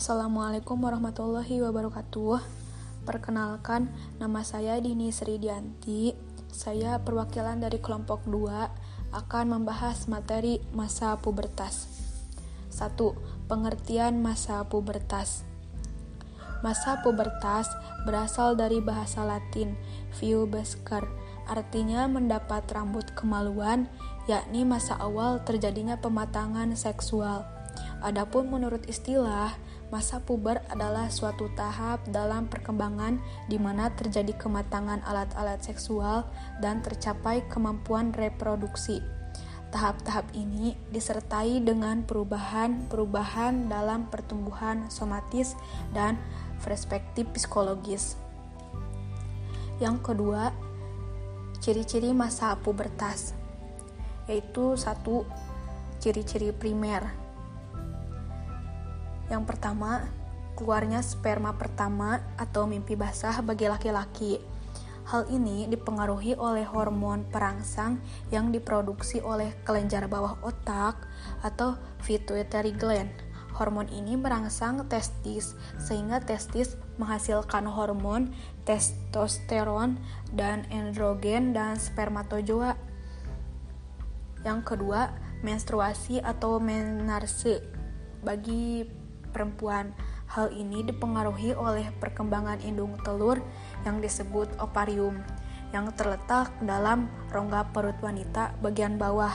Assalamualaikum warahmatullahi wabarakatuh. Perkenalkan, nama saya Dini Sri Dianti. Saya perwakilan dari kelompok 2 akan membahas materi masa pubertas. 1. Pengertian masa pubertas. Masa pubertas berasal dari bahasa Latin "pubescer", artinya mendapat rambut kemaluan, yakni masa awal terjadinya pematangan seksual. Adapun menurut istilah, masa puber adalah suatu tahap dalam perkembangan di mana terjadi kematangan alat-alat seksual dan tercapai kemampuan reproduksi. Tahap-tahap ini disertai dengan perubahan-perubahan dalam pertumbuhan somatis dan perspektif psikologis. Yang kedua, ciri-ciri masa pubertas yaitu satu ciri-ciri primer yang pertama, keluarnya sperma pertama atau mimpi basah bagi laki-laki. Hal ini dipengaruhi oleh hormon perangsang yang diproduksi oleh kelenjar bawah otak atau pituitary gland. Hormon ini merangsang testis sehingga testis menghasilkan hormon testosteron dan androgen dan spermatozoa. Yang kedua, menstruasi atau menarse bagi perempuan. Hal ini dipengaruhi oleh perkembangan indung telur yang disebut ovarium yang terletak dalam rongga perut wanita bagian bawah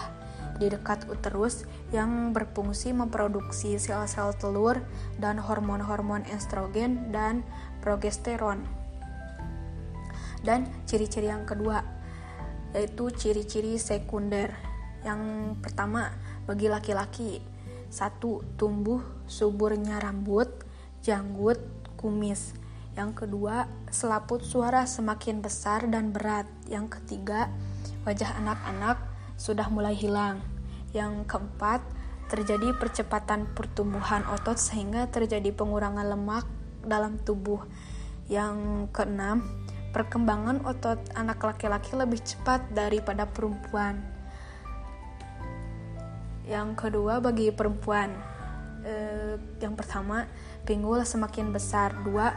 di dekat uterus yang berfungsi memproduksi sel-sel telur dan hormon-hormon estrogen dan progesteron. Dan ciri-ciri yang kedua yaitu ciri-ciri sekunder. Yang pertama, bagi laki-laki satu, tumbuh suburnya rambut, janggut, kumis. Yang kedua, selaput suara semakin besar dan berat. Yang ketiga, wajah anak-anak sudah mulai hilang. Yang keempat, terjadi percepatan pertumbuhan otot sehingga terjadi pengurangan lemak dalam tubuh. Yang keenam, perkembangan otot anak laki-laki lebih cepat daripada perempuan. Yang kedua bagi perempuan, eh, yang pertama pinggul semakin besar. Dua,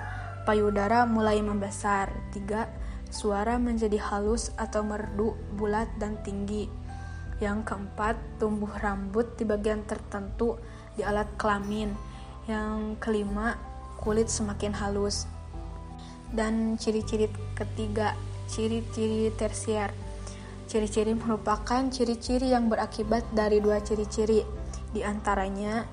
payudara mulai membesar. Tiga, suara menjadi halus atau merdu, bulat dan tinggi. Yang keempat, tumbuh rambut di bagian tertentu di alat kelamin. Yang kelima, kulit semakin halus. Dan ciri-ciri ketiga, ciri-ciri tersier Ciri-ciri merupakan ciri-ciri yang berakibat dari dua ciri-ciri, di antaranya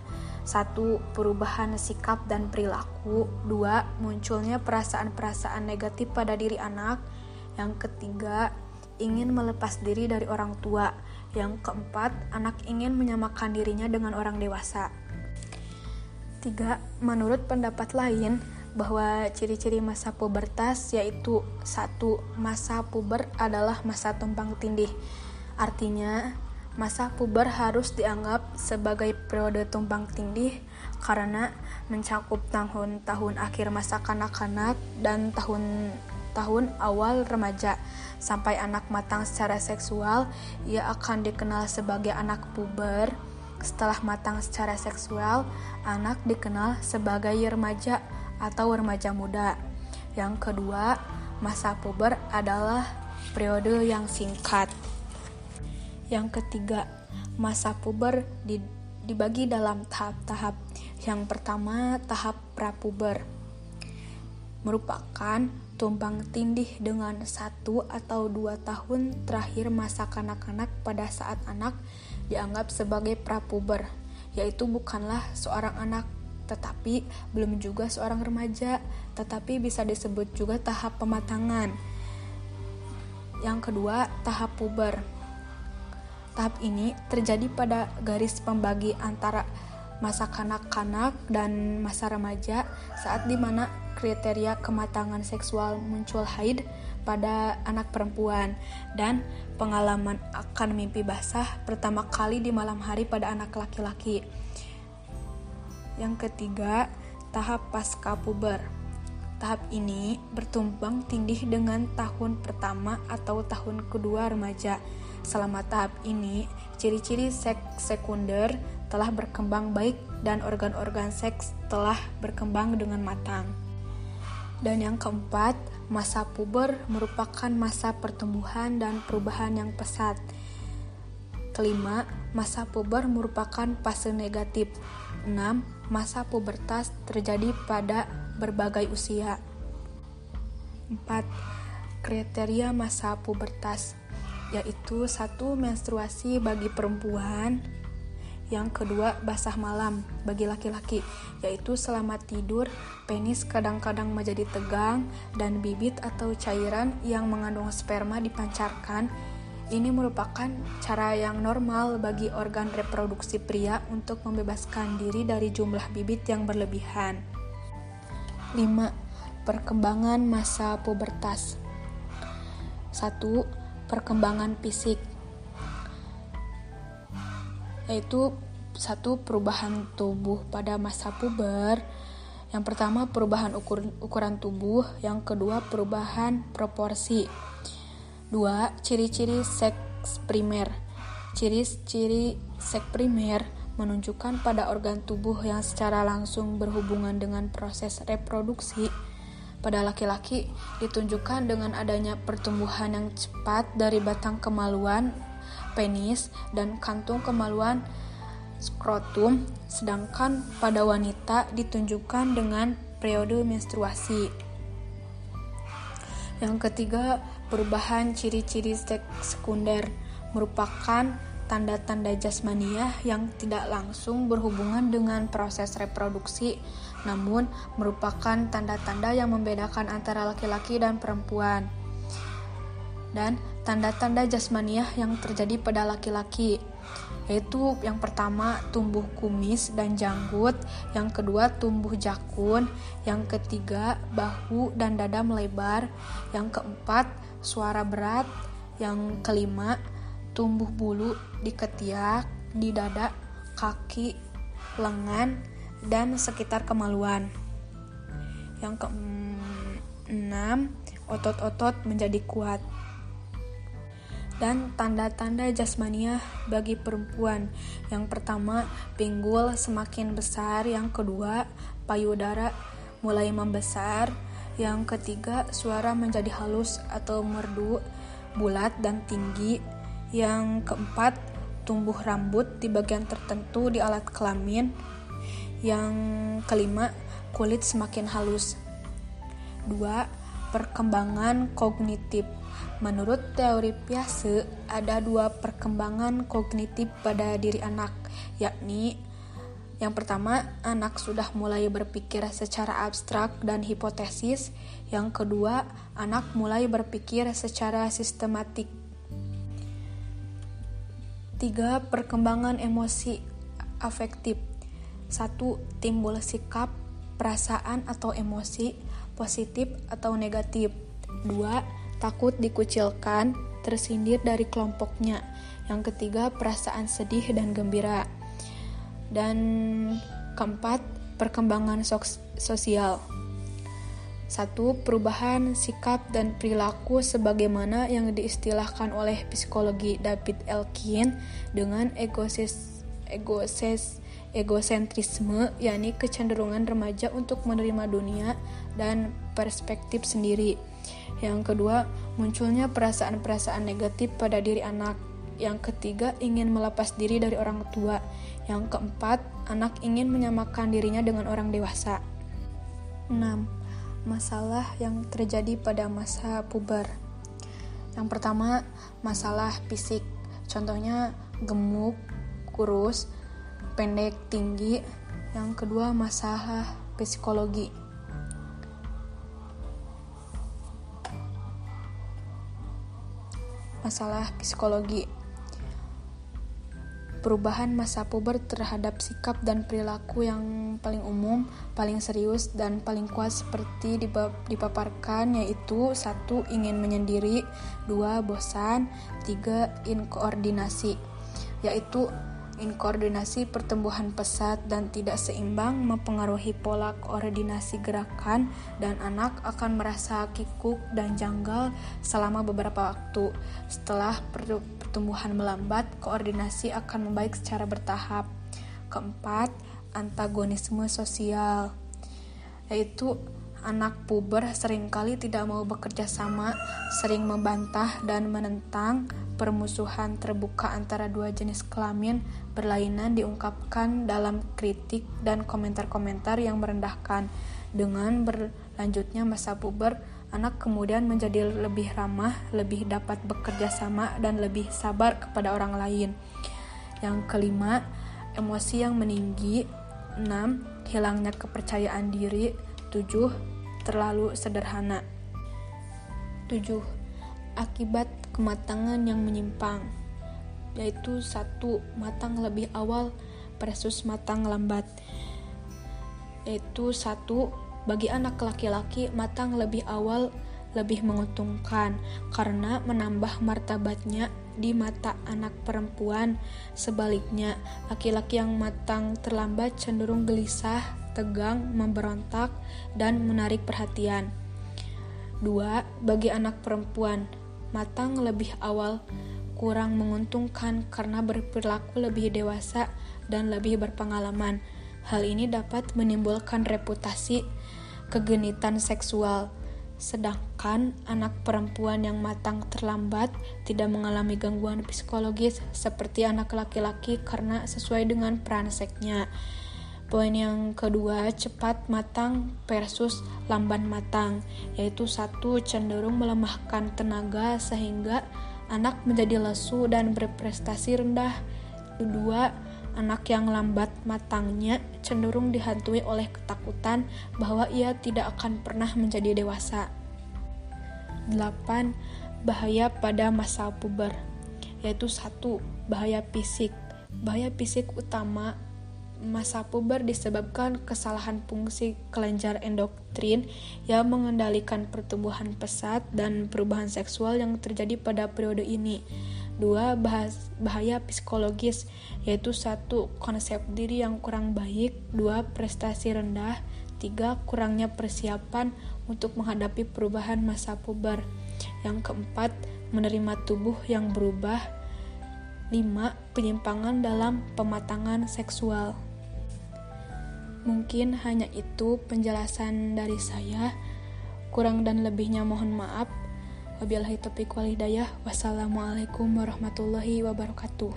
satu, perubahan sikap dan perilaku. Dua, munculnya perasaan-perasaan negatif pada diri anak. Yang ketiga, ingin melepas diri dari orang tua. Yang keempat, anak ingin menyamakan dirinya dengan orang dewasa. Tiga, menurut pendapat lain, bahwa ciri-ciri masa pubertas yaitu satu masa puber adalah masa tumpang tindih. Artinya, masa puber harus dianggap sebagai periode tumpang tindih karena mencakup tahun-tahun akhir masa kanak-kanak dan tahun-tahun awal remaja. Sampai anak matang secara seksual, ia akan dikenal sebagai anak puber. Setelah matang secara seksual, anak dikenal sebagai remaja atau remaja muda. Yang kedua, masa puber adalah periode yang singkat. Yang ketiga, masa puber dibagi dalam tahap-tahap. Yang pertama, tahap prapuber merupakan tumpang tindih dengan satu atau dua tahun terakhir masa kanak-kanak pada saat anak dianggap sebagai prapuber, yaitu bukanlah seorang anak tetapi belum juga seorang remaja, tetapi bisa disebut juga tahap pematangan. Yang kedua, tahap puber. Tahap ini terjadi pada garis pembagi antara masa kanak-kanak dan masa remaja saat di mana kriteria kematangan seksual muncul haid pada anak perempuan dan pengalaman akan mimpi basah pertama kali di malam hari pada anak laki-laki. Yang ketiga, tahap pasca puber. Tahap ini bertumpang tindih dengan tahun pertama atau tahun kedua remaja. Selama tahap ini, ciri-ciri seks sekunder telah berkembang baik dan organ-organ seks telah berkembang dengan matang. Dan yang keempat, masa puber merupakan masa pertumbuhan dan perubahan yang pesat. Kelima, masa puber merupakan fase negatif. Enam, Masa pubertas terjadi pada berbagai usia. 4. Kriteria masa pubertas yaitu satu menstruasi bagi perempuan, yang kedua, basah malam bagi laki-laki, yaitu selama tidur, penis kadang-kadang menjadi tegang dan bibit atau cairan yang mengandung sperma dipancarkan. Ini merupakan cara yang normal bagi organ reproduksi pria untuk membebaskan diri dari jumlah bibit yang berlebihan. 5. Perkembangan masa pubertas 1. Perkembangan fisik yaitu satu perubahan tubuh pada masa puber. Yang pertama perubahan ukur, ukuran tubuh, yang kedua perubahan proporsi. Dua, ciri-ciri seks primer. Ciri-ciri seks primer menunjukkan pada organ tubuh yang secara langsung berhubungan dengan proses reproduksi. Pada laki-laki ditunjukkan dengan adanya pertumbuhan yang cepat dari batang kemaluan penis, dan kantung kemaluan skrotum, sedangkan pada wanita ditunjukkan dengan periode menstruasi. Yang ketiga, perubahan ciri-ciri seks sekunder merupakan tanda-tanda jasmania yang tidak langsung berhubungan dengan proses reproduksi, namun merupakan tanda-tanda yang membedakan antara laki-laki dan perempuan. Dan tanda-tanda jasmaniah yang terjadi pada laki-laki yaitu yang pertama tumbuh kumis dan janggut, yang kedua tumbuh jakun, yang ketiga bahu dan dada melebar, yang keempat suara berat, yang kelima tumbuh bulu di ketiak, di dada, kaki, lengan, dan sekitar kemaluan. Yang keenam, otot-otot menjadi kuat dan tanda-tanda jasmania bagi perempuan. Yang pertama, pinggul semakin besar, yang kedua, payudara mulai membesar, yang ketiga, suara menjadi halus atau merdu, bulat dan tinggi. Yang keempat, tumbuh rambut di bagian tertentu di alat kelamin. Yang kelima, kulit semakin halus. Dua, perkembangan kognitif Menurut teori Piaget, ada dua perkembangan kognitif pada diri anak, yakni yang pertama, anak sudah mulai berpikir secara abstrak dan hipotesis. Yang kedua, anak mulai berpikir secara sistematik. Tiga, perkembangan emosi afektif. Satu, timbul sikap, perasaan atau emosi positif atau negatif. Dua, takut dikucilkan, tersindir dari kelompoknya. Yang ketiga, perasaan sedih dan gembira. Dan keempat, perkembangan sosial. Satu, perubahan sikap dan perilaku sebagaimana yang diistilahkan oleh psikologi David Elkin dengan egosis, egosis, egosentrisme, yakni kecenderungan remaja untuk menerima dunia dan perspektif sendiri. Yang kedua, munculnya perasaan-perasaan negatif pada diri anak. Yang ketiga, ingin melepas diri dari orang tua. Yang keempat, anak ingin menyamakan dirinya dengan orang dewasa. 6. Masalah yang terjadi pada masa puber. Yang pertama, masalah fisik. Contohnya gemuk, kurus, pendek, tinggi. Yang kedua, masalah psikologi masalah psikologi. Perubahan masa puber terhadap sikap dan perilaku yang paling umum, paling serius, dan paling kuat seperti dipaparkan yaitu satu ingin menyendiri, dua bosan, tiga inkoordinasi, yaitu Inkoordinasi pertumbuhan pesat dan tidak seimbang mempengaruhi pola koordinasi gerakan dan anak akan merasa kikuk dan janggal selama beberapa waktu. Setelah pertumbuhan melambat, koordinasi akan membaik secara bertahap. keempat, antagonisme sosial, yaitu anak puber sering kali tidak mau bekerja sama, sering membantah dan menentang permusuhan terbuka antara dua jenis kelamin berlainan diungkapkan dalam kritik dan komentar-komentar yang merendahkan. Dengan berlanjutnya masa puber, anak kemudian menjadi lebih ramah, lebih dapat bekerja sama, dan lebih sabar kepada orang lain. Yang kelima, emosi yang meninggi. 6. Hilangnya kepercayaan diri. 7 terlalu sederhana. 7. Akibat kematangan yang menyimpang yaitu satu matang lebih awal versus matang lambat yaitu satu bagi anak laki-laki matang lebih awal lebih menguntungkan karena menambah martabatnya di mata anak perempuan. Sebaliknya, laki-laki yang matang terlambat cenderung gelisah, tegang, memberontak, dan menarik perhatian. Dua, bagi anak perempuan, matang lebih awal kurang menguntungkan karena berperilaku lebih dewasa dan lebih berpengalaman. Hal ini dapat menimbulkan reputasi kegenitan seksual. Sedangkan anak perempuan yang matang terlambat tidak mengalami gangguan psikologis seperti anak laki-laki karena sesuai dengan peran seksnya. Poin yang kedua, cepat matang versus lamban matang, yaitu satu cenderung melemahkan tenaga sehingga anak menjadi lesu dan berprestasi rendah. Kedua, anak yang lambat matangnya cenderung dihantui oleh ketakutan bahwa ia tidak akan pernah menjadi dewasa. 8. Bahaya pada masa puber yaitu satu bahaya fisik. Bahaya fisik utama masa puber disebabkan kesalahan fungsi kelenjar endokrin yang mengendalikan pertumbuhan pesat dan perubahan seksual yang terjadi pada periode ini. Dua, bahaya psikologis, yaitu satu, konsep diri yang kurang baik, dua, prestasi rendah, tiga, kurangnya persiapan untuk menghadapi perubahan masa puber. Yang keempat, menerima tubuh yang berubah, 5. Penyimpangan dalam pematangan seksual. Mungkin hanya itu penjelasan dari saya. Kurang dan lebihnya mohon maaf. Wabillahi taufiq wal hidayah. Wassalamualaikum warahmatullahi wabarakatuh.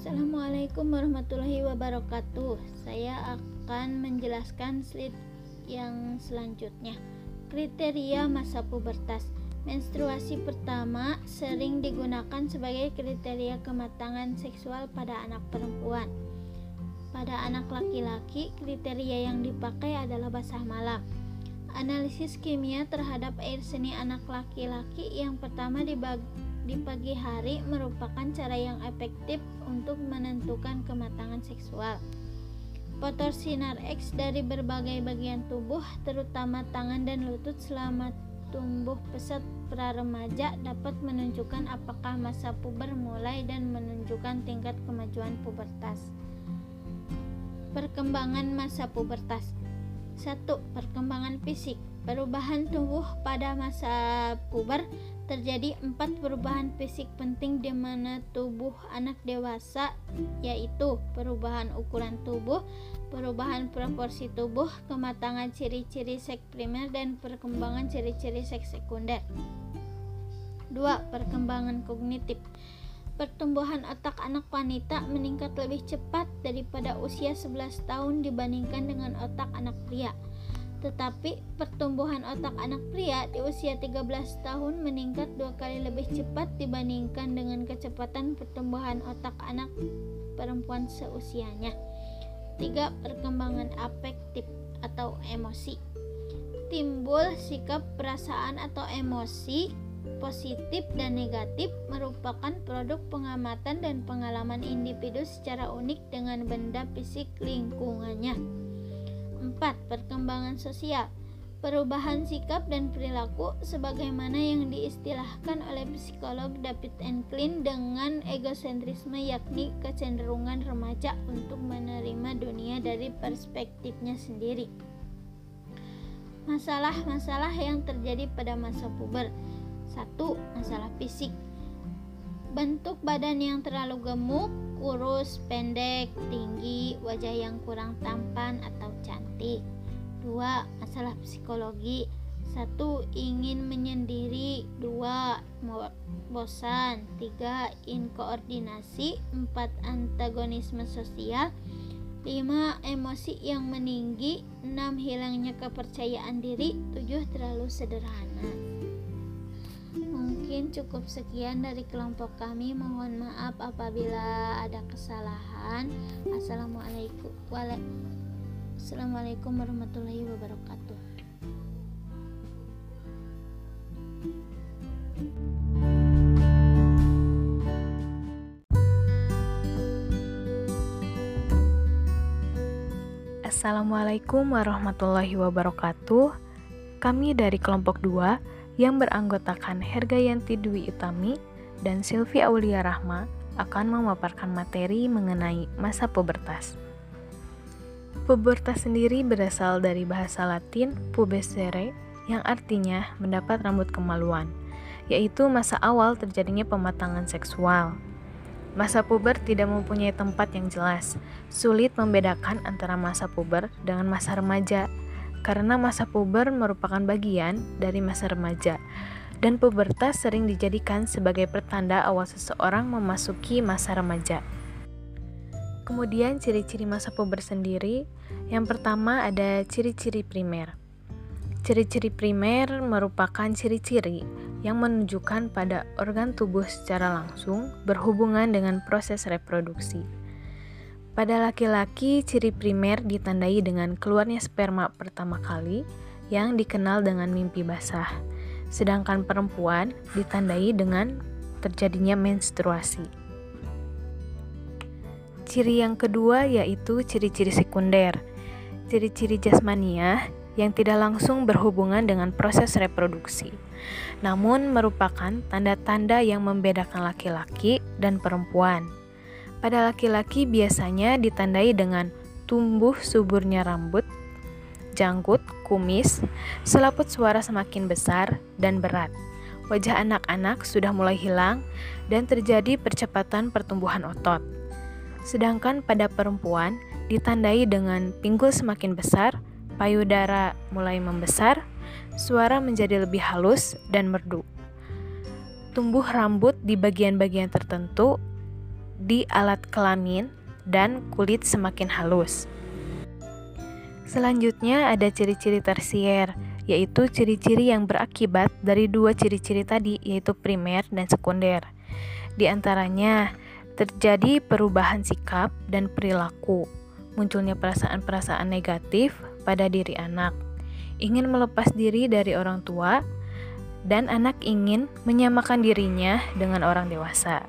Assalamualaikum warahmatullahi wabarakatuh. Saya akan menjelaskan slide yang selanjutnya. Kriteria masa pubertas. Menstruasi pertama sering digunakan sebagai kriteria kematangan seksual pada anak perempuan. Pada anak laki-laki, kriteria yang dipakai adalah basah malam. Analisis kimia terhadap air seni anak laki-laki yang pertama di pagi hari merupakan cara yang efektif untuk menentukan kematangan seksual. Fotor sinar X dari berbagai bagian tubuh, terutama tangan dan lutut selama tumbuh pesat pra remaja dapat menunjukkan apakah masa puber mulai dan menunjukkan tingkat kemajuan pubertas. Perkembangan masa pubertas 1. Perkembangan fisik Perubahan tubuh pada masa puber terjadi empat perubahan fisik penting di mana tubuh anak dewasa yaitu perubahan ukuran tubuh, perubahan proporsi tubuh, kematangan ciri-ciri seks primer dan perkembangan ciri-ciri seks sekunder. 2. Perkembangan kognitif Pertumbuhan otak anak wanita meningkat lebih cepat daripada usia 11 tahun dibandingkan dengan otak anak pria. Tetapi pertumbuhan otak anak pria di usia 13 tahun meningkat dua kali lebih cepat dibandingkan dengan kecepatan pertumbuhan otak anak perempuan seusianya. 3. Perkembangan afektif atau emosi. Timbul sikap perasaan atau emosi positif dan negatif merupakan produk pengamatan dan pengalaman individu secara unik dengan benda fisik lingkungannya. 4. Perkembangan sosial Perubahan sikap dan perilaku sebagaimana yang diistilahkan oleh psikolog David Enklin dengan egosentrisme yakni kecenderungan remaja untuk menerima dunia dari perspektifnya sendiri. Masalah-masalah yang terjadi pada masa puber. Satu, masalah fisik. Bentuk badan yang terlalu gemuk, kurus, pendek, tinggi, wajah yang kurang tampan atau cantik. Dua, masalah psikologi. Satu, ingin menyendiri. Dua, bosan. Tiga, inkoordinasi. Empat, antagonisme sosial. 5. Emosi yang meninggi 6. Hilangnya kepercayaan diri 7. Terlalu sederhana Mungkin cukup sekian dari kelompok kami. Mohon maaf apabila ada kesalahan. Assalamualaikum Assalamualaikum warahmatullahi wabarakatuh. Assalamualaikum warahmatullahi wabarakatuh. Kami dari kelompok 2 yang beranggotakan Hergayanti Dwi Utami dan Silvi Aulia Rahma akan memaparkan materi mengenai masa pubertas. Pubertas sendiri berasal dari bahasa Latin pubescere yang artinya mendapat rambut kemaluan, yaitu masa awal terjadinya pematangan seksual. Masa puber tidak mempunyai tempat yang jelas. Sulit membedakan antara masa puber dengan masa remaja, karena masa puber merupakan bagian dari masa remaja, dan pubertas sering dijadikan sebagai pertanda awal seseorang memasuki masa remaja. Kemudian, ciri-ciri masa puber sendiri, yang pertama ada ciri-ciri primer. Ciri-ciri primer merupakan ciri-ciri yang menunjukkan pada organ tubuh secara langsung berhubungan dengan proses reproduksi. Pada laki-laki, ciri primer ditandai dengan keluarnya sperma pertama kali yang dikenal dengan mimpi basah. Sedangkan perempuan ditandai dengan terjadinya menstruasi. Ciri yang kedua yaitu ciri-ciri sekunder. Ciri-ciri jasmania yang tidak langsung berhubungan dengan proses reproduksi, namun merupakan tanda-tanda yang membedakan laki-laki dan perempuan. Pada laki-laki biasanya ditandai dengan tumbuh suburnya rambut, janggut, kumis, selaput suara semakin besar dan berat. Wajah anak-anak sudah mulai hilang dan terjadi percepatan pertumbuhan otot. Sedangkan pada perempuan ditandai dengan pinggul semakin besar, payudara mulai membesar, suara menjadi lebih halus dan merdu. Tumbuh rambut di bagian-bagian tertentu di alat kelamin dan kulit semakin halus. Selanjutnya ada ciri-ciri tersier, yaitu ciri-ciri yang berakibat dari dua ciri-ciri tadi, yaitu primer dan sekunder. Di antaranya, terjadi perubahan sikap dan perilaku, munculnya perasaan-perasaan negatif, pada diri anak, ingin melepas diri dari orang tua, dan anak ingin menyamakan dirinya dengan orang dewasa.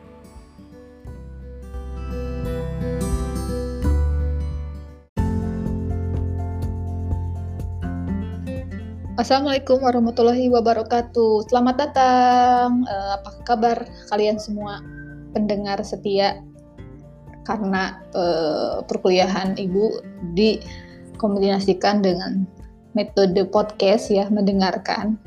Assalamualaikum warahmatullahi wabarakatuh. Selamat datang. Uh, apa kabar kalian semua pendengar setia? Karena uh, perkuliahan ibu di kombinasikan dengan metode podcast ya, mendengarkan.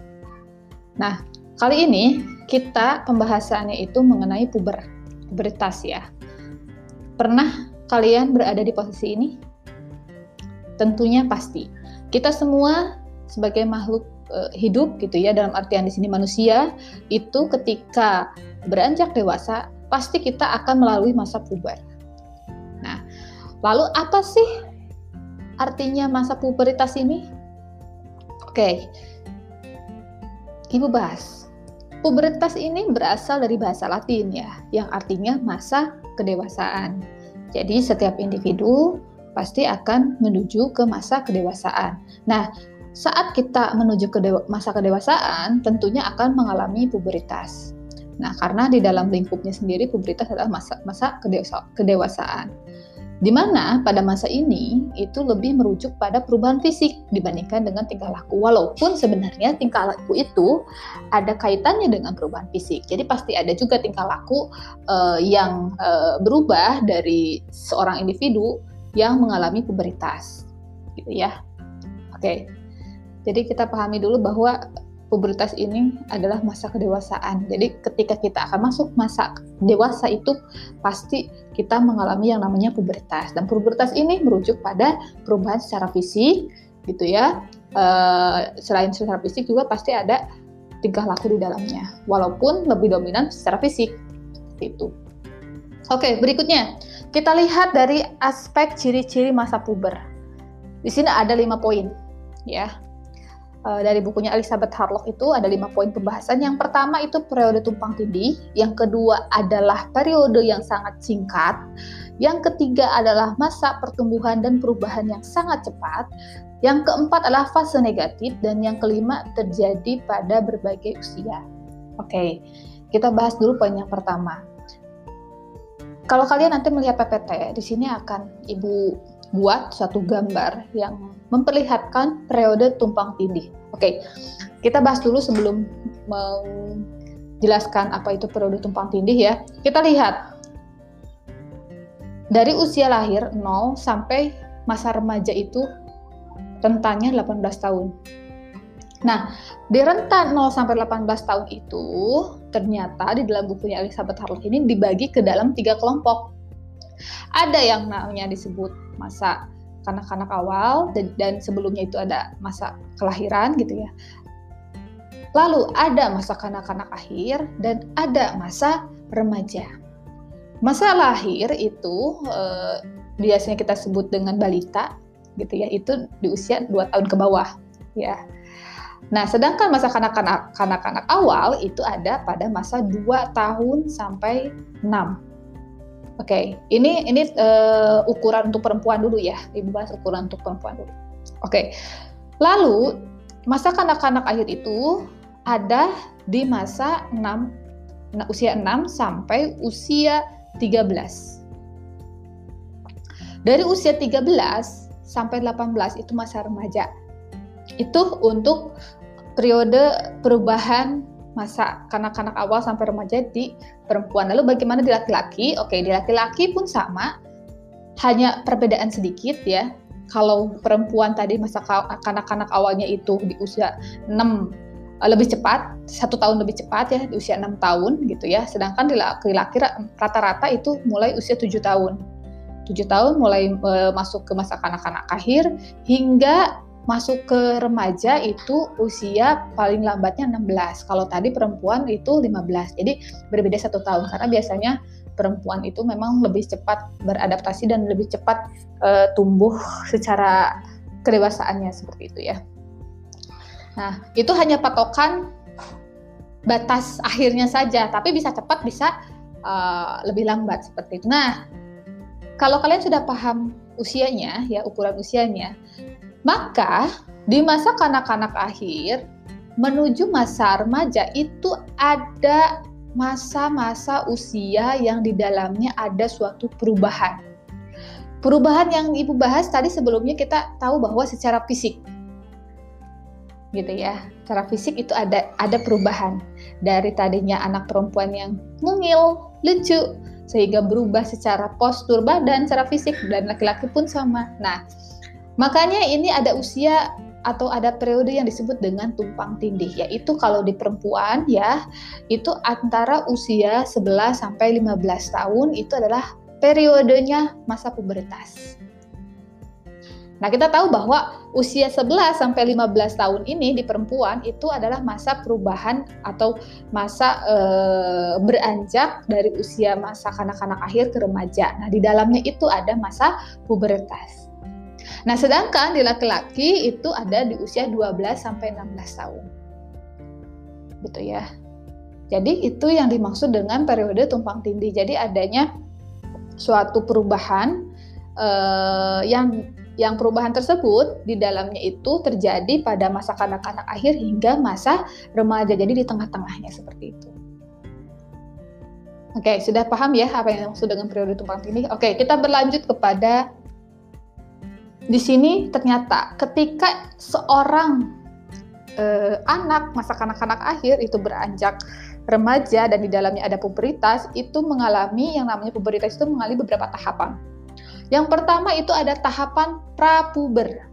Nah, kali ini kita pembahasannya itu mengenai puber, pubertas ya. Pernah kalian berada di posisi ini? Tentunya pasti. Kita semua sebagai makhluk e, hidup gitu ya dalam artian di sini manusia itu ketika beranjak dewasa pasti kita akan melalui masa puber. Nah, lalu apa sih artinya masa pubertas ini? Oke, Ibu bahas. Pubertas ini berasal dari bahasa Latin ya, yang artinya masa kedewasaan. Jadi setiap individu pasti akan menuju ke masa kedewasaan. Nah, saat kita menuju ke masa kedewasaan, tentunya akan mengalami pubertas. Nah, karena di dalam lingkupnya sendiri pubertas adalah masa masa kedewasaan di mana pada masa ini itu lebih merujuk pada perubahan fisik dibandingkan dengan tingkah laku. Walaupun sebenarnya tingkah laku itu ada kaitannya dengan perubahan fisik. Jadi pasti ada juga tingkah laku uh, yang uh, berubah dari seorang individu yang mengalami pubertas, gitu ya. Oke. Jadi kita pahami dulu bahwa pubertas ini adalah masa kedewasaan. Jadi ketika kita akan masuk masa dewasa itu pasti kita mengalami yang namanya pubertas. Dan pubertas ini merujuk pada perubahan secara fisik gitu ya. E, selain secara fisik juga pasti ada tingkah laku di dalamnya. Walaupun lebih dominan secara fisik. Itu. Oke, berikutnya kita lihat dari aspek ciri-ciri masa puber. Di sini ada lima poin, ya uh, dari bukunya Elizabeth Harlock itu ada lima poin pembahasan. Yang pertama itu periode tumpang tindih, yang kedua adalah periode yang sangat singkat, yang ketiga adalah masa pertumbuhan dan perubahan yang sangat cepat, yang keempat adalah fase negatif, dan yang kelima terjadi pada berbagai usia. Oke, kita bahas dulu poin yang pertama. Kalau kalian nanti melihat PPT, di sini akan Ibu buat suatu gambar yang memperlihatkan periode tumpang tindih. Oke, kita bahas dulu sebelum menjelaskan apa itu periode tumpang tindih ya. Kita lihat dari usia lahir 0 sampai masa remaja itu rentannya 18 tahun. Nah, di rentan 0 sampai 18 tahun itu ternyata di dalam bukunya Elizabeth Harlock ini dibagi ke dalam tiga kelompok. Ada yang namanya disebut masa kanak-kanak awal dan, dan sebelumnya itu ada masa kelahiran gitu ya. Lalu ada masa kanak-kanak akhir dan ada masa remaja. Masa lahir itu eh, biasanya kita sebut dengan balita gitu ya, itu di usia 2 tahun ke bawah ya. Nah, sedangkan masa kanak-kanak kanak-kanak awal itu ada pada masa 2 tahun sampai 6 Oke, okay. ini ini uh, ukuran untuk perempuan dulu ya. Ibu bahas ukuran untuk perempuan dulu. Oke. Okay. Lalu masa kanak-kanak akhir itu ada di masa 6 nah, usia 6 sampai usia 13. Dari usia 13 sampai 18 itu masa remaja. Itu untuk periode perubahan masa kanak-kanak awal sampai remaja di perempuan. Lalu bagaimana di laki-laki? Oke, di laki-laki pun sama, hanya perbedaan sedikit ya. Kalau perempuan tadi masa kanak-kanak awalnya itu di usia 6 eh, lebih cepat, satu tahun lebih cepat ya, di usia 6 tahun gitu ya. Sedangkan di laki-laki rata-rata itu mulai usia 7 tahun. 7 tahun mulai e, masuk ke masa kanak-kanak akhir hingga masuk ke remaja itu usia paling lambatnya 16. Kalau tadi perempuan itu 15. Jadi berbeda satu tahun karena biasanya perempuan itu memang lebih cepat beradaptasi dan lebih cepat uh, tumbuh secara kedewasaannya seperti itu ya. Nah, itu hanya patokan batas akhirnya saja, tapi bisa cepat bisa uh, lebih lambat seperti itu. Nah, kalau kalian sudah paham usianya ya ukuran usianya maka di masa kanak-kanak akhir menuju masa remaja itu ada masa-masa usia yang di dalamnya ada suatu perubahan. Perubahan yang Ibu bahas tadi sebelumnya kita tahu bahwa secara fisik gitu ya. Secara fisik itu ada ada perubahan dari tadinya anak perempuan yang mungil, lucu sehingga berubah secara postur badan, secara fisik dan laki-laki pun sama. Nah, Makanya ini ada usia atau ada periode yang disebut dengan tumpang tindih yaitu kalau di perempuan ya itu antara usia 11 sampai 15 tahun itu adalah periodenya masa pubertas. Nah, kita tahu bahwa usia 11 sampai 15 tahun ini di perempuan itu adalah masa perubahan atau masa e, beranjak dari usia masa kanak-kanak akhir ke remaja. Nah, di dalamnya itu ada masa pubertas. Nah, sedangkan di laki-laki itu ada di usia 12 sampai 16 tahun. Gitu ya. Jadi itu yang dimaksud dengan periode tumpang tindih. Jadi adanya suatu perubahan eh, yang yang perubahan tersebut di dalamnya itu terjadi pada masa kanak-kanak akhir hingga masa remaja. Jadi di tengah-tengahnya seperti itu. Oke, sudah paham ya apa yang dimaksud dengan periode tumpang tindih? Oke, kita berlanjut kepada di sini ternyata ketika seorang eh, anak masa kanak-kanak akhir itu beranjak remaja dan di dalamnya ada pubertas itu mengalami yang namanya pubertas itu mengalami beberapa tahapan. Yang pertama itu ada tahapan prapuber.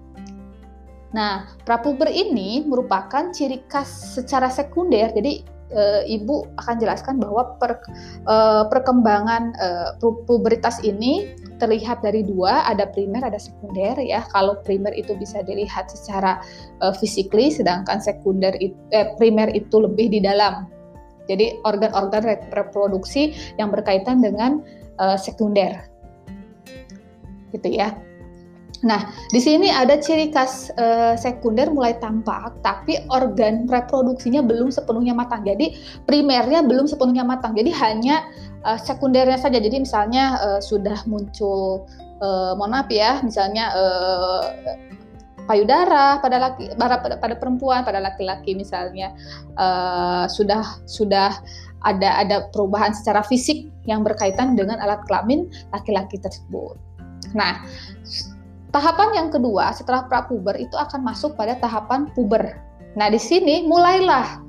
Nah, prapuber ini merupakan ciri khas secara sekunder. Jadi e, ibu akan jelaskan bahwa per, e, perkembangan e, puberitas ini terlihat dari dua, ada primer, ada sekunder ya. Kalau primer itu bisa dilihat secara e, physically, sedangkan sekunder itu, eh, primer itu lebih di dalam. Jadi organ-organ reproduksi yang berkaitan dengan e, sekunder, gitu ya. Nah, di sini ada ciri khas uh, sekunder mulai tampak, tapi organ reproduksinya belum sepenuhnya matang. Jadi primernya belum sepenuhnya matang. Jadi hanya uh, sekundernya saja. Jadi misalnya uh, sudah muncul, uh, mohon maaf ya, misalnya uh, payudara pada laki pada, pada perempuan, pada laki-laki misalnya uh, sudah sudah ada ada perubahan secara fisik yang berkaitan dengan alat kelamin laki-laki tersebut. Nah, Tahapan yang kedua setelah prapuber itu akan masuk pada tahapan puber. Nah, di sini mulailah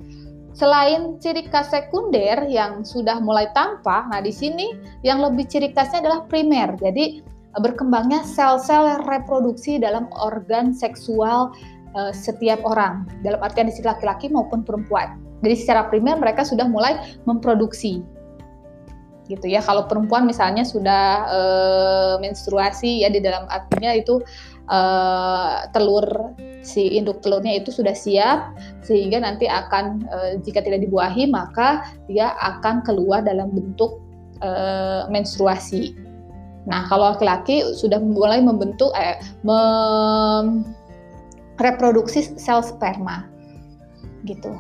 selain ciri khas sekunder yang sudah mulai tampak, nah di sini yang lebih ciri khasnya adalah primer. Jadi berkembangnya sel-sel reproduksi dalam organ seksual uh, setiap orang, dalam artian di sini laki-laki maupun perempuan. Jadi secara primer mereka sudah mulai memproduksi gitu ya. Kalau perempuan misalnya sudah e, menstruasi ya di dalam artinya itu e, telur si induk telurnya itu sudah siap sehingga nanti akan e, jika tidak dibuahi maka dia akan keluar dalam bentuk e, menstruasi. Nah, kalau laki-laki sudah mulai membentuk eh mem, reproduksi sel sperma gitu.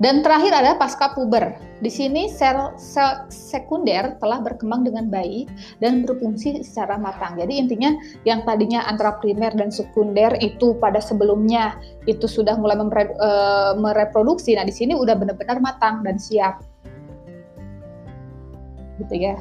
Dan terakhir ada pasca puber. Di sini sel, sel sekunder telah berkembang dengan baik dan berfungsi secara matang. Jadi intinya yang tadinya antara primer dan sekunder itu pada sebelumnya itu sudah mulai mempre, uh, mereproduksi. Nah, di sini udah benar-benar matang dan siap. Gitu ya.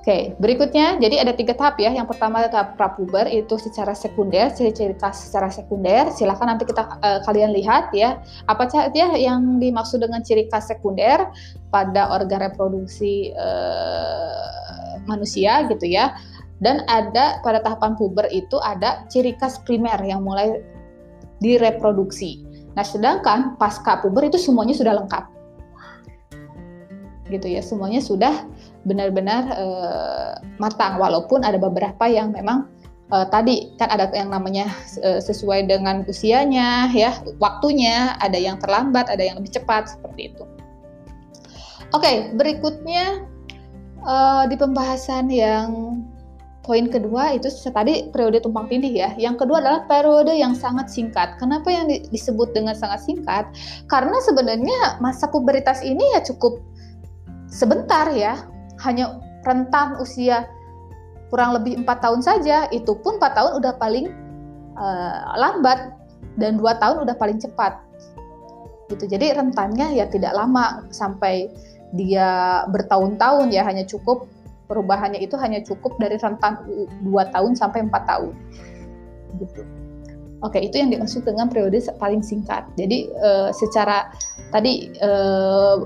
Oke, berikutnya jadi ada tiga tahap ya. Yang pertama tahap prapuber itu secara sekunder, ciri-ciri khas secara sekunder. Silakan nanti kita uh, kalian lihat ya. Apa saja yang dimaksud dengan ciri khas sekunder pada organ reproduksi uh, manusia gitu ya. Dan ada pada tahapan puber itu ada ciri khas primer yang mulai direproduksi. Nah, sedangkan pasca puber itu semuanya sudah lengkap. Gitu ya, semuanya sudah benar-benar uh, matang. Walaupun ada beberapa yang memang uh, tadi kan ada yang namanya uh, sesuai dengan usianya ya waktunya ada yang terlambat ada yang lebih cepat seperti itu. Oke okay, berikutnya uh, di pembahasan yang poin kedua itu tadi periode tumpang tindih ya. Yang kedua adalah periode yang sangat singkat. Kenapa yang di, disebut dengan sangat singkat? Karena sebenarnya masa puberitas ini ya cukup sebentar ya hanya rentan usia kurang lebih empat tahun saja, itu pun empat tahun udah paling uh, lambat dan dua tahun udah paling cepat. Gitu. Jadi rentannya ya tidak lama sampai dia bertahun-tahun ya hanya cukup perubahannya itu hanya cukup dari rentan dua tahun sampai empat tahun. Gitu. Oke, itu yang dimaksud dengan periode paling singkat. Jadi uh, secara tadi uh,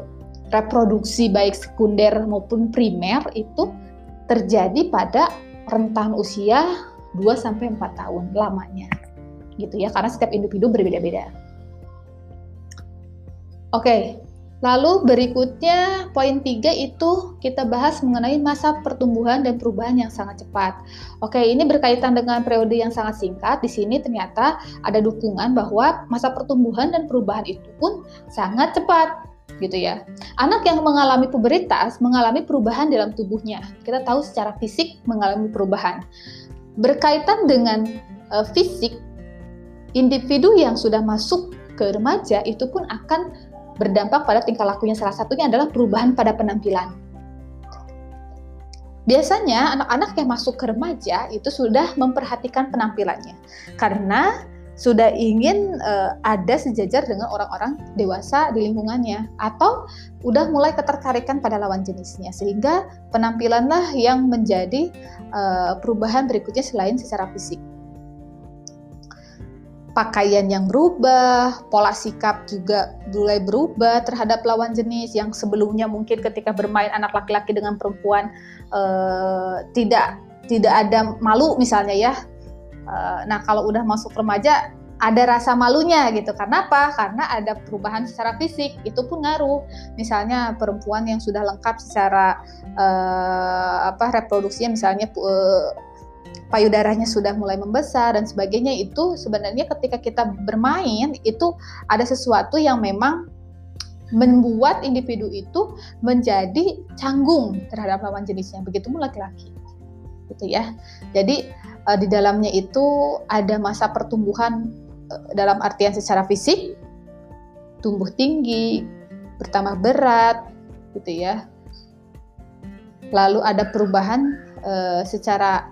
reproduksi baik sekunder maupun primer itu terjadi pada rentan usia 2 sampai 4 tahun lamanya. Gitu ya, karena setiap individu berbeda-beda. Oke, lalu berikutnya poin 3 itu kita bahas mengenai masa pertumbuhan dan perubahan yang sangat cepat. Oke, ini berkaitan dengan periode yang sangat singkat. Di sini ternyata ada dukungan bahwa masa pertumbuhan dan perubahan itu pun sangat cepat gitu ya. Anak yang mengalami puberitas mengalami perubahan dalam tubuhnya. Kita tahu secara fisik mengalami perubahan. Berkaitan dengan uh, fisik, individu yang sudah masuk ke remaja itu pun akan berdampak pada tingkah lakunya. Salah satunya adalah perubahan pada penampilan. Biasanya anak-anak yang masuk ke remaja itu sudah memperhatikan penampilannya karena sudah ingin uh, ada sejajar dengan orang-orang dewasa di lingkungannya atau udah mulai ketertarikan pada lawan jenisnya sehingga penampilanlah yang menjadi uh, perubahan berikutnya selain secara fisik. Pakaian yang berubah, pola sikap juga mulai berubah terhadap lawan jenis yang sebelumnya mungkin ketika bermain anak laki-laki dengan perempuan uh, tidak tidak ada malu misalnya ya nah kalau udah masuk remaja ada rasa malunya gitu. Karena apa? Karena ada perubahan secara fisik, itu pun ngaruh. Misalnya perempuan yang sudah lengkap secara uh, apa reproduksinya misalnya uh, payudaranya sudah mulai membesar dan sebagainya itu sebenarnya ketika kita bermain itu ada sesuatu yang memang membuat individu itu menjadi canggung terhadap lawan jenisnya. Begitupun laki-laki. Gitu ya. Jadi uh, di dalamnya itu ada masa pertumbuhan uh, dalam artian secara fisik, tumbuh tinggi, bertambah berat, gitu ya. Lalu ada perubahan uh, secara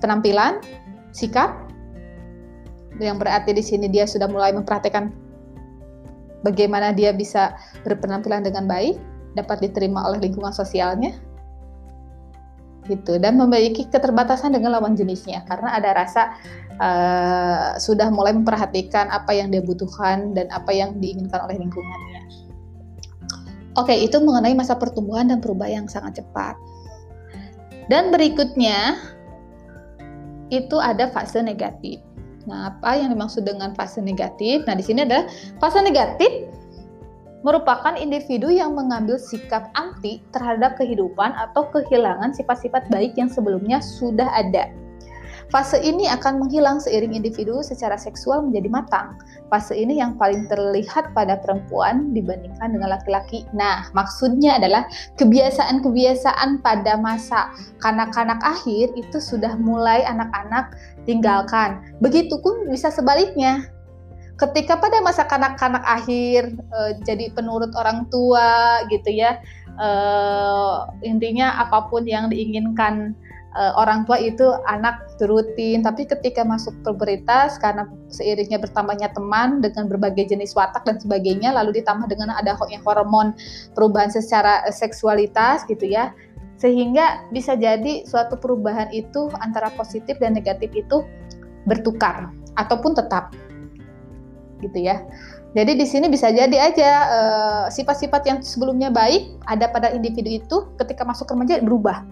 penampilan, sikap, yang berarti di sini dia sudah mulai memperhatikan bagaimana dia bisa berpenampilan dengan baik, dapat diterima oleh lingkungan sosialnya, gitu, dan memiliki keterbatasan dengan lawan jenisnya karena ada rasa uh, sudah mulai memperhatikan apa yang dia butuhkan dan apa yang diinginkan oleh lingkungannya. Oke, itu mengenai masa pertumbuhan dan perubahan yang sangat cepat. Dan berikutnya itu ada fase negatif. Nah, apa yang dimaksud dengan fase negatif? Nah, di sini adalah fase negatif merupakan individu yang mengambil sikap anti terhadap kehidupan atau kehilangan sifat-sifat baik yang sebelumnya sudah ada. Fase ini akan menghilang seiring individu secara seksual menjadi matang. Fase ini yang paling terlihat pada perempuan dibandingkan dengan laki-laki. Nah, maksudnya adalah kebiasaan-kebiasaan pada masa kanak-kanak akhir itu sudah mulai anak-anak tinggalkan. Begitupun bisa sebaliknya. Ketika pada masa kanak-kanak akhir e, jadi penurut orang tua gitu ya. E, intinya apa pun yang diinginkan uh, orang tua itu anak turutin tapi ketika masuk pubertas karena seiringnya bertambahnya teman dengan berbagai jenis watak dan sebagainya lalu ditambah dengan ada hormon perubahan secara seksualitas gitu ya sehingga bisa jadi suatu perubahan itu antara positif dan negatif itu bertukar ataupun tetap gitu ya jadi di sini bisa jadi aja eh, sifat-sifat uh, yang sebelumnya baik ada pada individu itu ketika masuk remaja berubah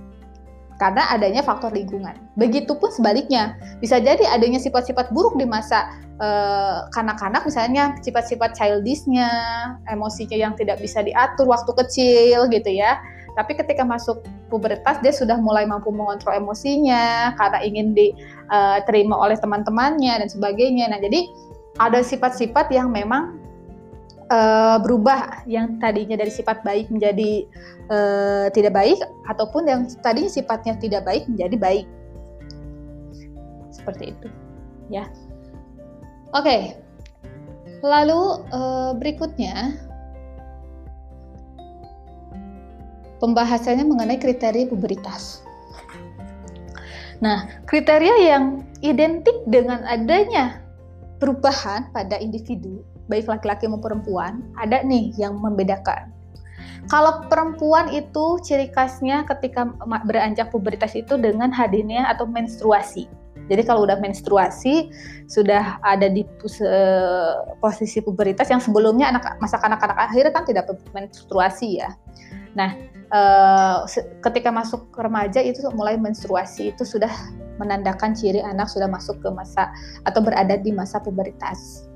karena adanya faktor lingkungan. Begitupun sebaliknya, bisa jadi adanya sifat-sifat buruk di masa eh, kanak-kanak, uh, misalnya sifat-sifat childishnya, emosinya yang tidak bisa diatur waktu kecil gitu ya. Tapi ketika masuk pubertas dia sudah mulai mampu mengontrol emosinya karena ingin diterima eh, oleh teman-temannya dan sebagainya. Nah, jadi ada sifat-sifat yang memang uh, berubah yang tadinya dari sifat baik menjadi uh, tidak baik ataupun yang tadinya sifatnya tidak baik menjadi baik. Seperti itu. Ya. Oke. Okay. lalu uh, berikutnya pembahasannya mengenai kriteria pubertas. Nah kriteria yang identik dengan adanya perubahan pada individu baik laki-laki maupun perempuan, ada nih yang membedakan. Kalau perempuan itu ciri khasnya ketika beranjak pubertas itu dengan hadirnya atau menstruasi. Jadi kalau udah menstruasi sudah ada di posisi pubertas yang sebelumnya anak masa kanak-kanak akhir kan tidak menstruasi ya. Nah, eh, ketika masuk remaja itu mulai menstruasi itu sudah menandakan ciri anak sudah masuk ke masa atau berada di masa pubertas.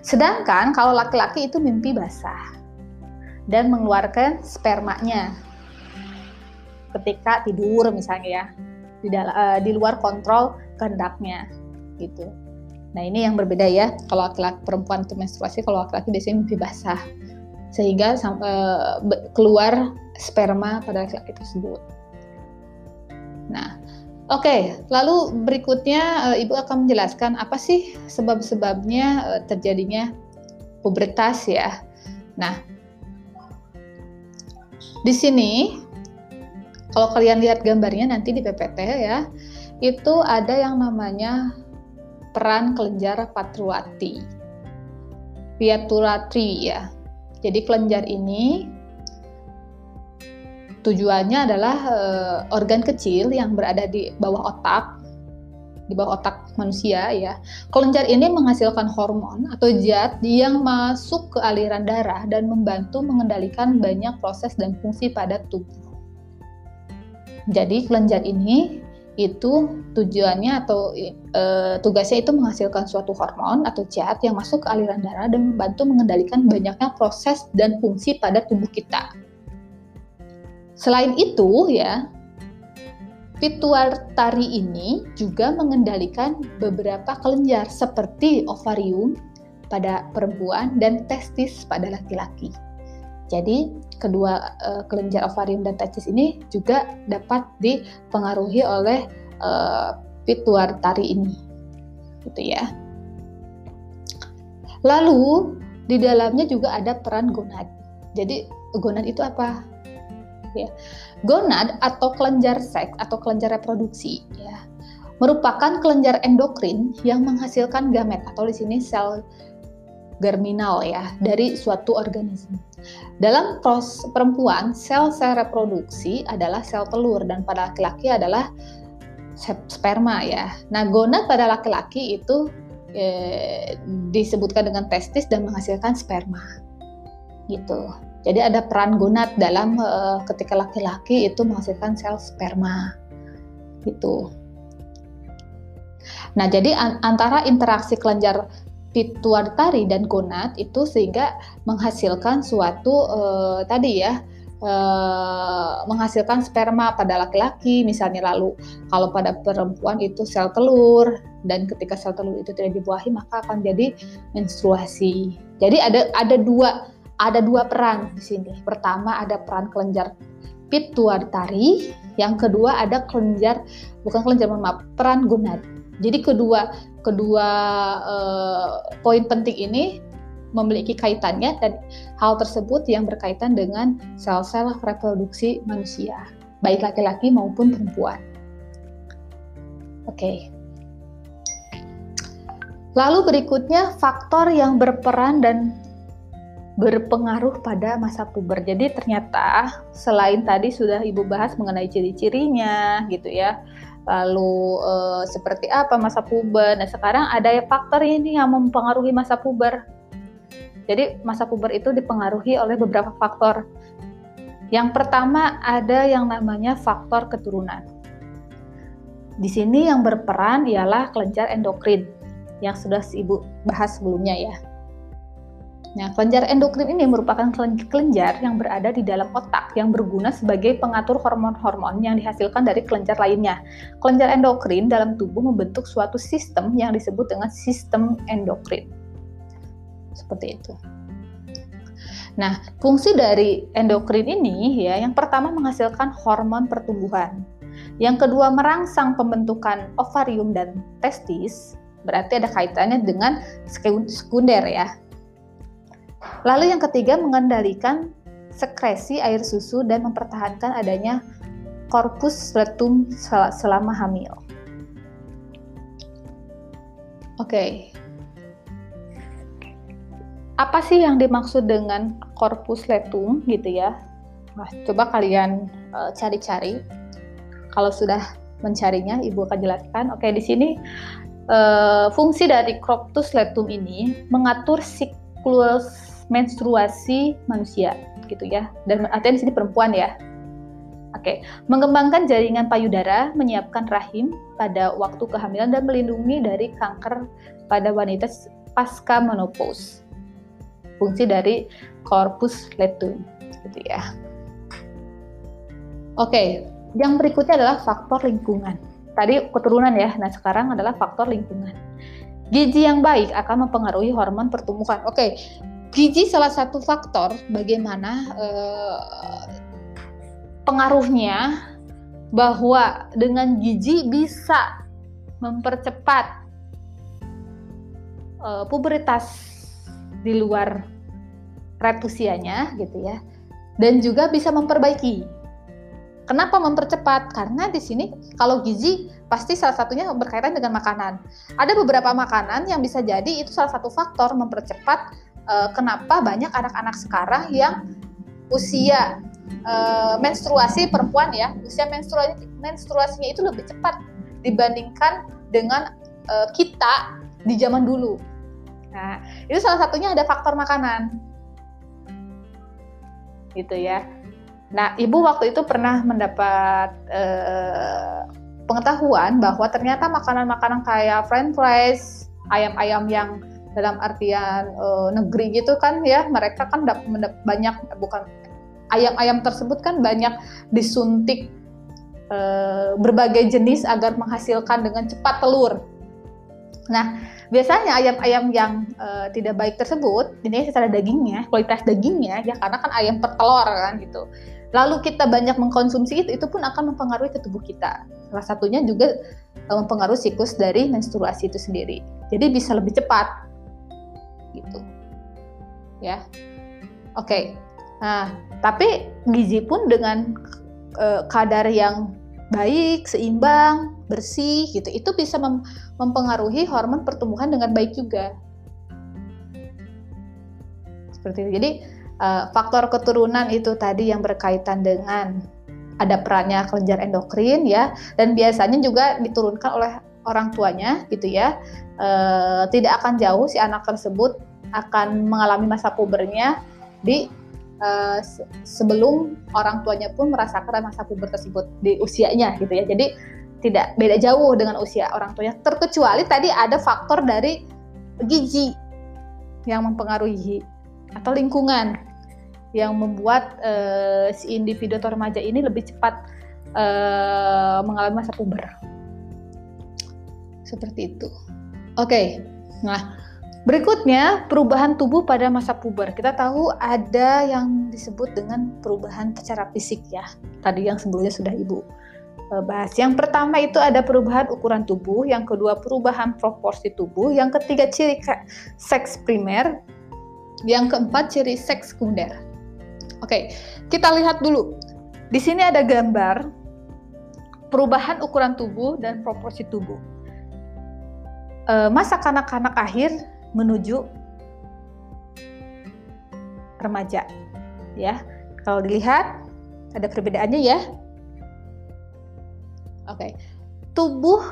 Sedangkan kalau laki-laki itu mimpi basah dan mengeluarkan spermanya ketika tidur misalnya ya di, uh, di luar kontrol kehendaknya gitu. Nah ini yang berbeda ya kalau laki-laki perempuan itu menstruasi kalau laki-laki biasanya mimpi basah sehingga uh, keluar sperma pada laki-laki tersebut. Nah Oke, lalu berikutnya uh, Ibu akan menjelaskan apa sih sebab-sebabnya uh, terjadinya pubertas ya. Nah, di sini kalau kalian lihat gambarnya nanti di PPT ya, itu ada yang namanya peran kelenjar patruati. Piaturatri ya. Jadi kelenjar ini Tujuannya adalah uh, organ kecil yang berada di bawah otak, di bawah otak manusia ya. Kelenjar ini menghasilkan hormon atau zat yang masuk ke aliran darah dan membantu mengendalikan banyak proses dan fungsi pada tubuh. Jadi kelenjar ini itu tujuannya atau e, tugasnya itu menghasilkan suatu hormon atau zat yang masuk ke aliran darah dan membantu mengendalikan banyaknya proses dan fungsi pada tubuh kita. Selain itu ya, pituitari ini juga mengendalikan beberapa kelenjar seperti ovarium pada perempuan dan testis pada laki-laki. Jadi kedua uh, kelenjar ovarium dan testis ini juga dapat dipengaruhi oleh uh, ini. Gitu ya. Lalu di dalamnya juga ada peran gonad. Jadi gonad itu apa? Ya. Gonad atau kelenjar seks atau kelenjar reproduksi ya merupakan kelenjar endokrin yang menghasilkan gamet atau di sini sel germinal ya dari suatu organisme. Dalam proses perempuan, sel-sel reproduksi adalah sel telur dan pada laki-laki adalah sperma ya. Nah, gonad pada laki-laki itu eh, disebutkan dengan testis dan menghasilkan sperma. Gitu. Jadi ada peran gonad dalam eh, ketika laki-laki itu menghasilkan sel sperma. Gitu. Nah, jadi antara interaksi kelenjar pituitari dan gonad itu sehingga menghasilkan suatu uh, tadi ya uh, menghasilkan sperma pada laki-laki misalnya lalu kalau pada perempuan itu sel telur dan ketika sel telur itu tidak dibuahi maka akan jadi menstruasi. Jadi ada ada dua ada dua peran di sini. Pertama ada peran kelenjar pituitari, yang kedua ada kelenjar bukan kelenjar maaf, peran gonad. Jadi kedua kedua uh, poin penting ini memiliki kaitannya dan hal tersebut yang berkaitan dengan sel-sel reproduksi manusia, baik laki-laki maupun perempuan. Oke. Okay. Lalu berikutnya faktor yang berperan dan berpengaruh pada masa puber. Jadi ternyata selain tadi sudah Ibu bahas mengenai ciri-cirinya gitu ya lalu uh, seperti apa masa puber. Nah sekarang ada faktor ini yang mempengaruhi masa puber. Jadi masa puber itu dipengaruhi oleh beberapa faktor. Yang pertama ada yang namanya faktor keturunan. Di sini yang berperan ialah kelenjar endokrin yang sudah Ibu bahas sebelumnya ya. Nah, kelenjar endokrin ini merupakan kelenjar yang berada di dalam otak yang berguna sebagai pengatur hormon-hormon yang dihasilkan dari kelenjar lainnya. Kelenjar endokrin dalam tubuh membentuk suatu sistem yang disebut dengan sistem endokrin. Seperti itu. Nah, fungsi dari endokrin ini ya, yang pertama menghasilkan hormon pertumbuhan. Yang kedua merangsang pembentukan ovarium dan testis, berarti ada kaitannya dengan sekunder ya Lalu yang ketiga mengendalikan sekresi air susu dan mempertahankan adanya korpus letum selama hamil. Oke. Okay. Apa sih yang dimaksud dengan korpus letum gitu ya? Nah, coba kalian eh, cari-cari. Uh, Kalau sudah mencarinya, Ibu akan jelaskan. Oke, okay, di sini uh, fungsi dari korpus letum ini mengatur siklus menstruasi manusia gitu ya. Dan artinya di sini perempuan ya. Oke, mengembangkan jaringan payudara, menyiapkan rahim pada waktu kehamilan dan melindungi dari kanker pada wanita pasca menopause. Fungsi dari corpus luteum gitu ya. Oke, yang berikutnya adalah faktor lingkungan. Tadi keturunan ya, nah sekarang adalah faktor lingkungan. Gizi yang baik akan mempengaruhi hormon pertumbuhan. Oke, gizi salah satu faktor bagaimana eh, pengaruhnya bahwa dengan gizi bisa mempercepat uh, pubertas di luar red usianya gitu ya dan juga bisa memperbaiki Kenapa mempercepat? Karena di sini kalau gizi pasti salah satunya berkaitan dengan makanan. Ada beberapa makanan yang bisa jadi itu salah satu faktor mempercepat uh, kenapa banyak anak-anak sekarang yang usia uh, menstruasi perempuan ya usia menstruasi menstruasinya itu lebih cepat dibandingkan dengan uh, kita di zaman dulu. Nah, itu salah satunya ada faktor makanan. Gitu ya. Nah, Ibu waktu itu pernah mendapat uh, pengetahuan bahwa ternyata makanan-makanan kayak french fries, ayam-ayam yang dalam artian uh, negeri gitu kan ya mereka kan banyak bukan ayam-ayam tersebut kan banyak disuntik uh, berbagai jenis agar menghasilkan dengan cepat telur. Nah, biasanya ayam-ayam yang uh, tidak baik tersebut ini secara dagingnya, kualitas dagingnya ya karena kan ayam pertelur kan gitu. Lalu kita banyak mengkonsumsi itu, itu pun akan mempengaruhi ke tubuh kita. Salah satunya juga mempengaruhi siklus dari menstruasi itu sendiri. Jadi bisa lebih cepat gitu. Ya. Oke. Okay. nah tapi gizi pun dengan uh, kadar yang baik seimbang bersih gitu itu bisa mem mempengaruhi hormon pertumbuhan dengan baik juga. Seperti itu. Jadi uh, faktor keturunan itu tadi yang berkaitan dengan ada perannya kelenjar endokrin ya dan biasanya juga diturunkan oleh orang tuanya gitu ya uh, tidak akan jauh si anak tersebut akan mengalami masa pubernya di uh, sebelum orang tuanya pun merasakan masa puber tersebut di usianya gitu ya. Jadi tidak beda jauh dengan usia orang tuanya terkecuali tadi ada faktor dari gizi yang mempengaruhi atau lingkungan yang membuat uh, si individu atau remaja ini lebih cepat mengalami masa puber. Seperti itu. Oke, okay. nah berikutnya perubahan tubuh pada masa puber. Kita tahu ada yang disebut dengan perubahan secara fisik ya. Tadi yang sebelumnya sudah ibu eh, bahas. Yang pertama itu ada perubahan ukuran tubuh, yang kedua perubahan proporsi tubuh, yang ketiga ciri seks primer, yang keempat ciri seks sekunder. Oke, kita lihat dulu. Di sini ada gambar perubahan ukuran tubuh dan proporsi tubuh. Eh, masa kanak-kanak akhir menuju remaja. Ya, kalau dilihat ada perbedaannya ya. Oke, tubuh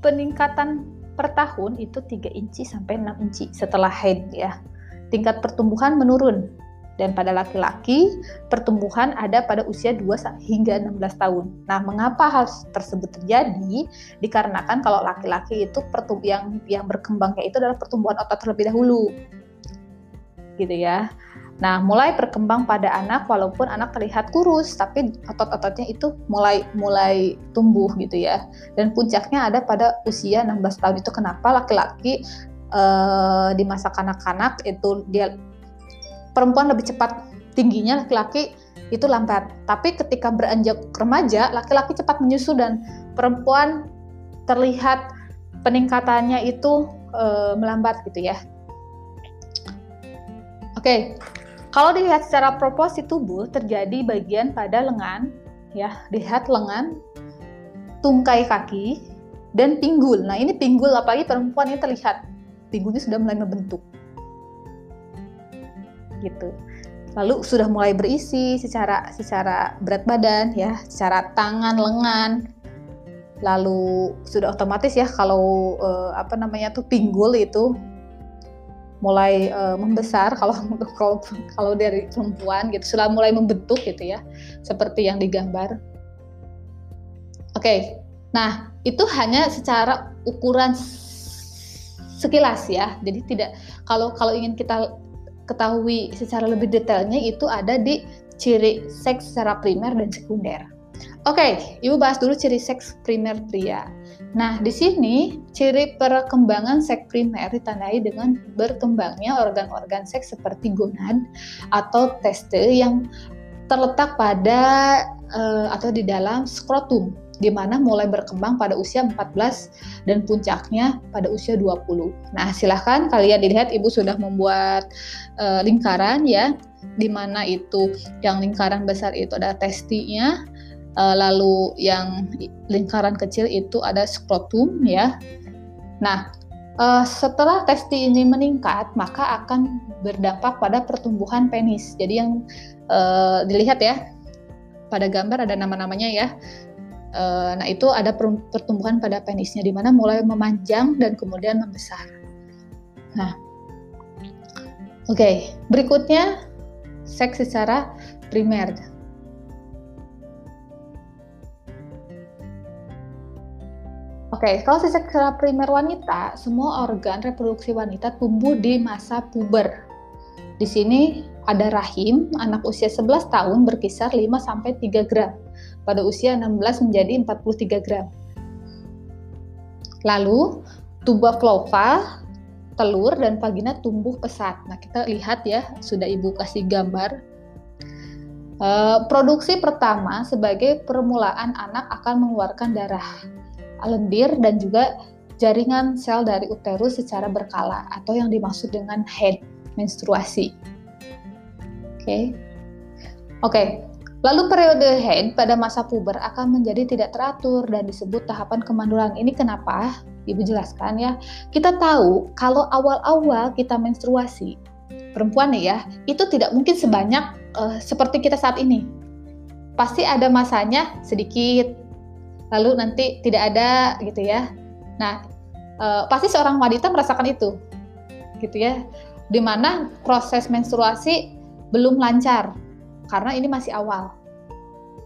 peningkatan per tahun itu 3 inci sampai 6 inci setelah haid ya. Tingkat pertumbuhan menurun dan pada laki-laki pertumbuhan ada pada usia 2 hingga 16 tahun. Nah, mengapa hal tersebut terjadi? Dikarenakan kalau laki-laki itu yang yang berkembangnya itu adalah pertumbuhan otot terlebih dahulu. Gitu ya. Nah, mulai berkembang pada anak walaupun anak terlihat kurus, tapi otot-ototnya itu mulai mulai tumbuh gitu ya. Dan puncaknya ada pada usia 16 tahun itu kenapa laki-laki uh, di masa kanak-kanak itu dia perempuan lebih cepat tingginya, laki-laki itu lambat. Tapi ketika beranjak remaja, laki-laki cepat menyusu dan perempuan terlihat peningkatannya itu e, melambat gitu ya. Oke, kalau dilihat secara proporsi tubuh terjadi bagian pada lengan, ya, lihat lengan, tungkai kaki, dan pinggul. Nah ini pinggul apalagi perempuan ini terlihat pinggulnya sudah mulai membentuk gitu. Lalu sudah mulai berisi secara secara berat badan ya, secara tangan, lengan. Lalu sudah otomatis ya kalau uh, apa namanya tuh pinggul itu mulai uh, membesar kalau kalau kalau dari perempuan gitu sudah mulai membentuk gitu ya seperti yang digambar. Oke, okay. nah itu hanya secara ukuran sekilas ya. Jadi tidak kalau kalau ingin kita ketahui secara lebih detailnya itu ada di ciri seks secara primer dan sekunder. Oke, okay, Ibu bahas dulu ciri seks primer pria. Nah, di sini ciri perkembangan seks primer ditandai dengan berkembangnya organ-organ seks seperti gonad atau teste yang terletak pada uh, atau di dalam skrotum di mana mulai berkembang pada usia 14 dan puncaknya pada usia 20. Nah, silahkan kalian dilihat Ibu sudah membuat uh, lingkaran ya, di mana itu yang lingkaran besar itu ada testinya, uh, lalu yang lingkaran kecil itu ada skrotum ya. Nah, uh, setelah testi ini meningkat, maka akan berdampak pada pertumbuhan penis. Jadi yang dilihat ya, pada gambar ada nama-namanya ya. Eh, nah itu ada pertumbuhan pada penisnya di mana mulai memanjang dan kemudian membesar. Nah, oke okay. berikutnya seks secara primer. Oke, kalau secara primer wanita, semua organ reproduksi wanita tumbuh di masa puber. Di sini ada rahim, anak usia 11 tahun berkisar 5 sampai 3 gram. Pada usia 16 menjadi 43 gram. Lalu, tuba flova, telur dan vagina tumbuh pesat. Nah, kita lihat ya, sudah Ibu kasih gambar. Uh, produksi pertama sebagai permulaan anak akan mengeluarkan darah lendir dan juga jaringan sel dari uterus secara berkala atau yang dimaksud dengan head menstruasi. Oke. Okay. Oke. Okay. Lalu periode head pada masa puber akan menjadi tidak teratur dan disebut tahapan kemandulan. Ini kenapa? Ibu jelaskan ya. Kita tahu kalau awal-awal kita menstruasi, perempuan ya, itu tidak mungkin sebanyak uh, seperti kita saat ini. Pasti ada masanya sedikit, lalu nanti tidak ada gitu ya. Nah, uh, pasti seorang wanita merasakan itu, gitu ya. Di mana proses menstruasi belum lancar karena ini masih awal.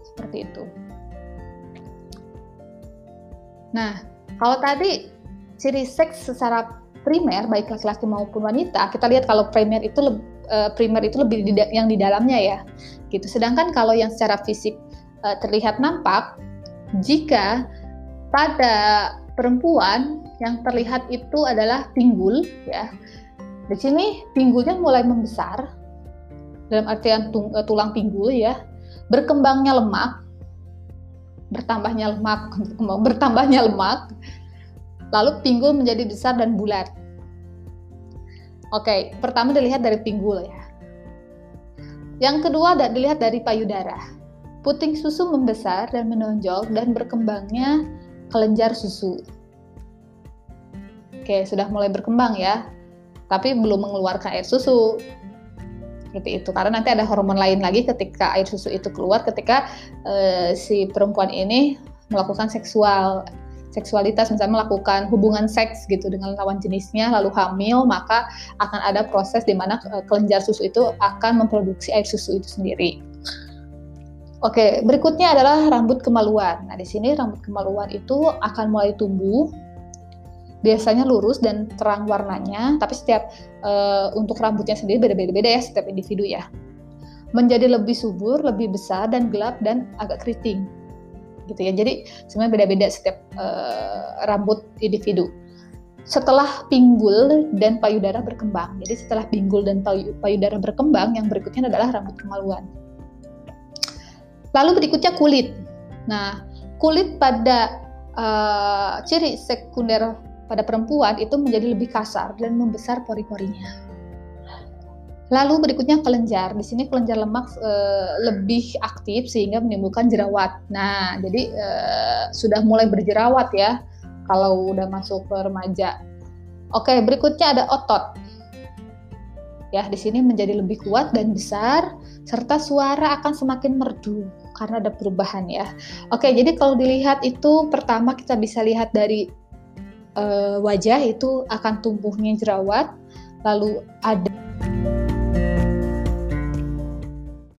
Seperti itu. Nah, kalau tadi ciri seks secara primer baik laki-laki maupun wanita, kita lihat kalau primer itu uh, primer itu lebih yang di dalamnya ya. Gitu. Sedangkan kalau yang secara fisik uh, terlihat nampak jika pada perempuan yang terlihat itu adalah pinggul ya. Di sini pinggulnya mulai membesar dalam artian eh, tulang pinggul ya, berkembangnya lemak, bertambahnya lemak, bertambahnya lemak, lalu pinggul menjadi besar dan bulat. Oke, pertama dilihat dari pinggul ya. Yang kedua dilihat dari payudara. Puting susu membesar dan menonjol dan berkembangnya kelenjar susu. Oke, sudah mulai berkembang ya. Tapi belum mengeluarkan air susu seperti itu karena nanti ada hormon lain lagi ketika air susu itu keluar ketika uh, si perempuan ini melakukan seksual seksualitas misalnya melakukan hubungan seks gitu dengan lawan jenisnya lalu hamil maka akan ada proses di mana uh, kelenjar susu itu akan memproduksi air susu itu sendiri. Oke, berikutnya adalah rambut kemaluan. Nah, di sini rambut kemaluan itu akan mulai tumbuh biasanya lurus dan terang warnanya, tapi setiap uh, untuk rambutnya sendiri beda-beda ya setiap individu ya. Menjadi lebih subur, lebih besar dan gelap dan agak keriting. Gitu ya. Jadi sebenarnya beda-beda setiap uh, rambut individu. Setelah pinggul dan payudara berkembang. Jadi setelah pinggul dan payudara berkembang, yang berikutnya adalah rambut kemaluan. Lalu berikutnya kulit. Nah, kulit pada uh, ciri sekunder pada perempuan itu menjadi lebih kasar dan membesar pori-porinya. Lalu berikutnya kelenjar. Di sini kelenjar lemak e, lebih aktif sehingga menimbulkan jerawat. Nah, jadi e, sudah mulai berjerawat ya kalau udah masuk ke remaja. Oke, berikutnya ada otot. Ya, di sini menjadi lebih kuat dan besar serta suara akan semakin merdu karena ada perubahan ya. Oke, jadi kalau dilihat itu pertama kita bisa lihat dari uh, wajah itu akan tumbuhnya jerawat, lalu ada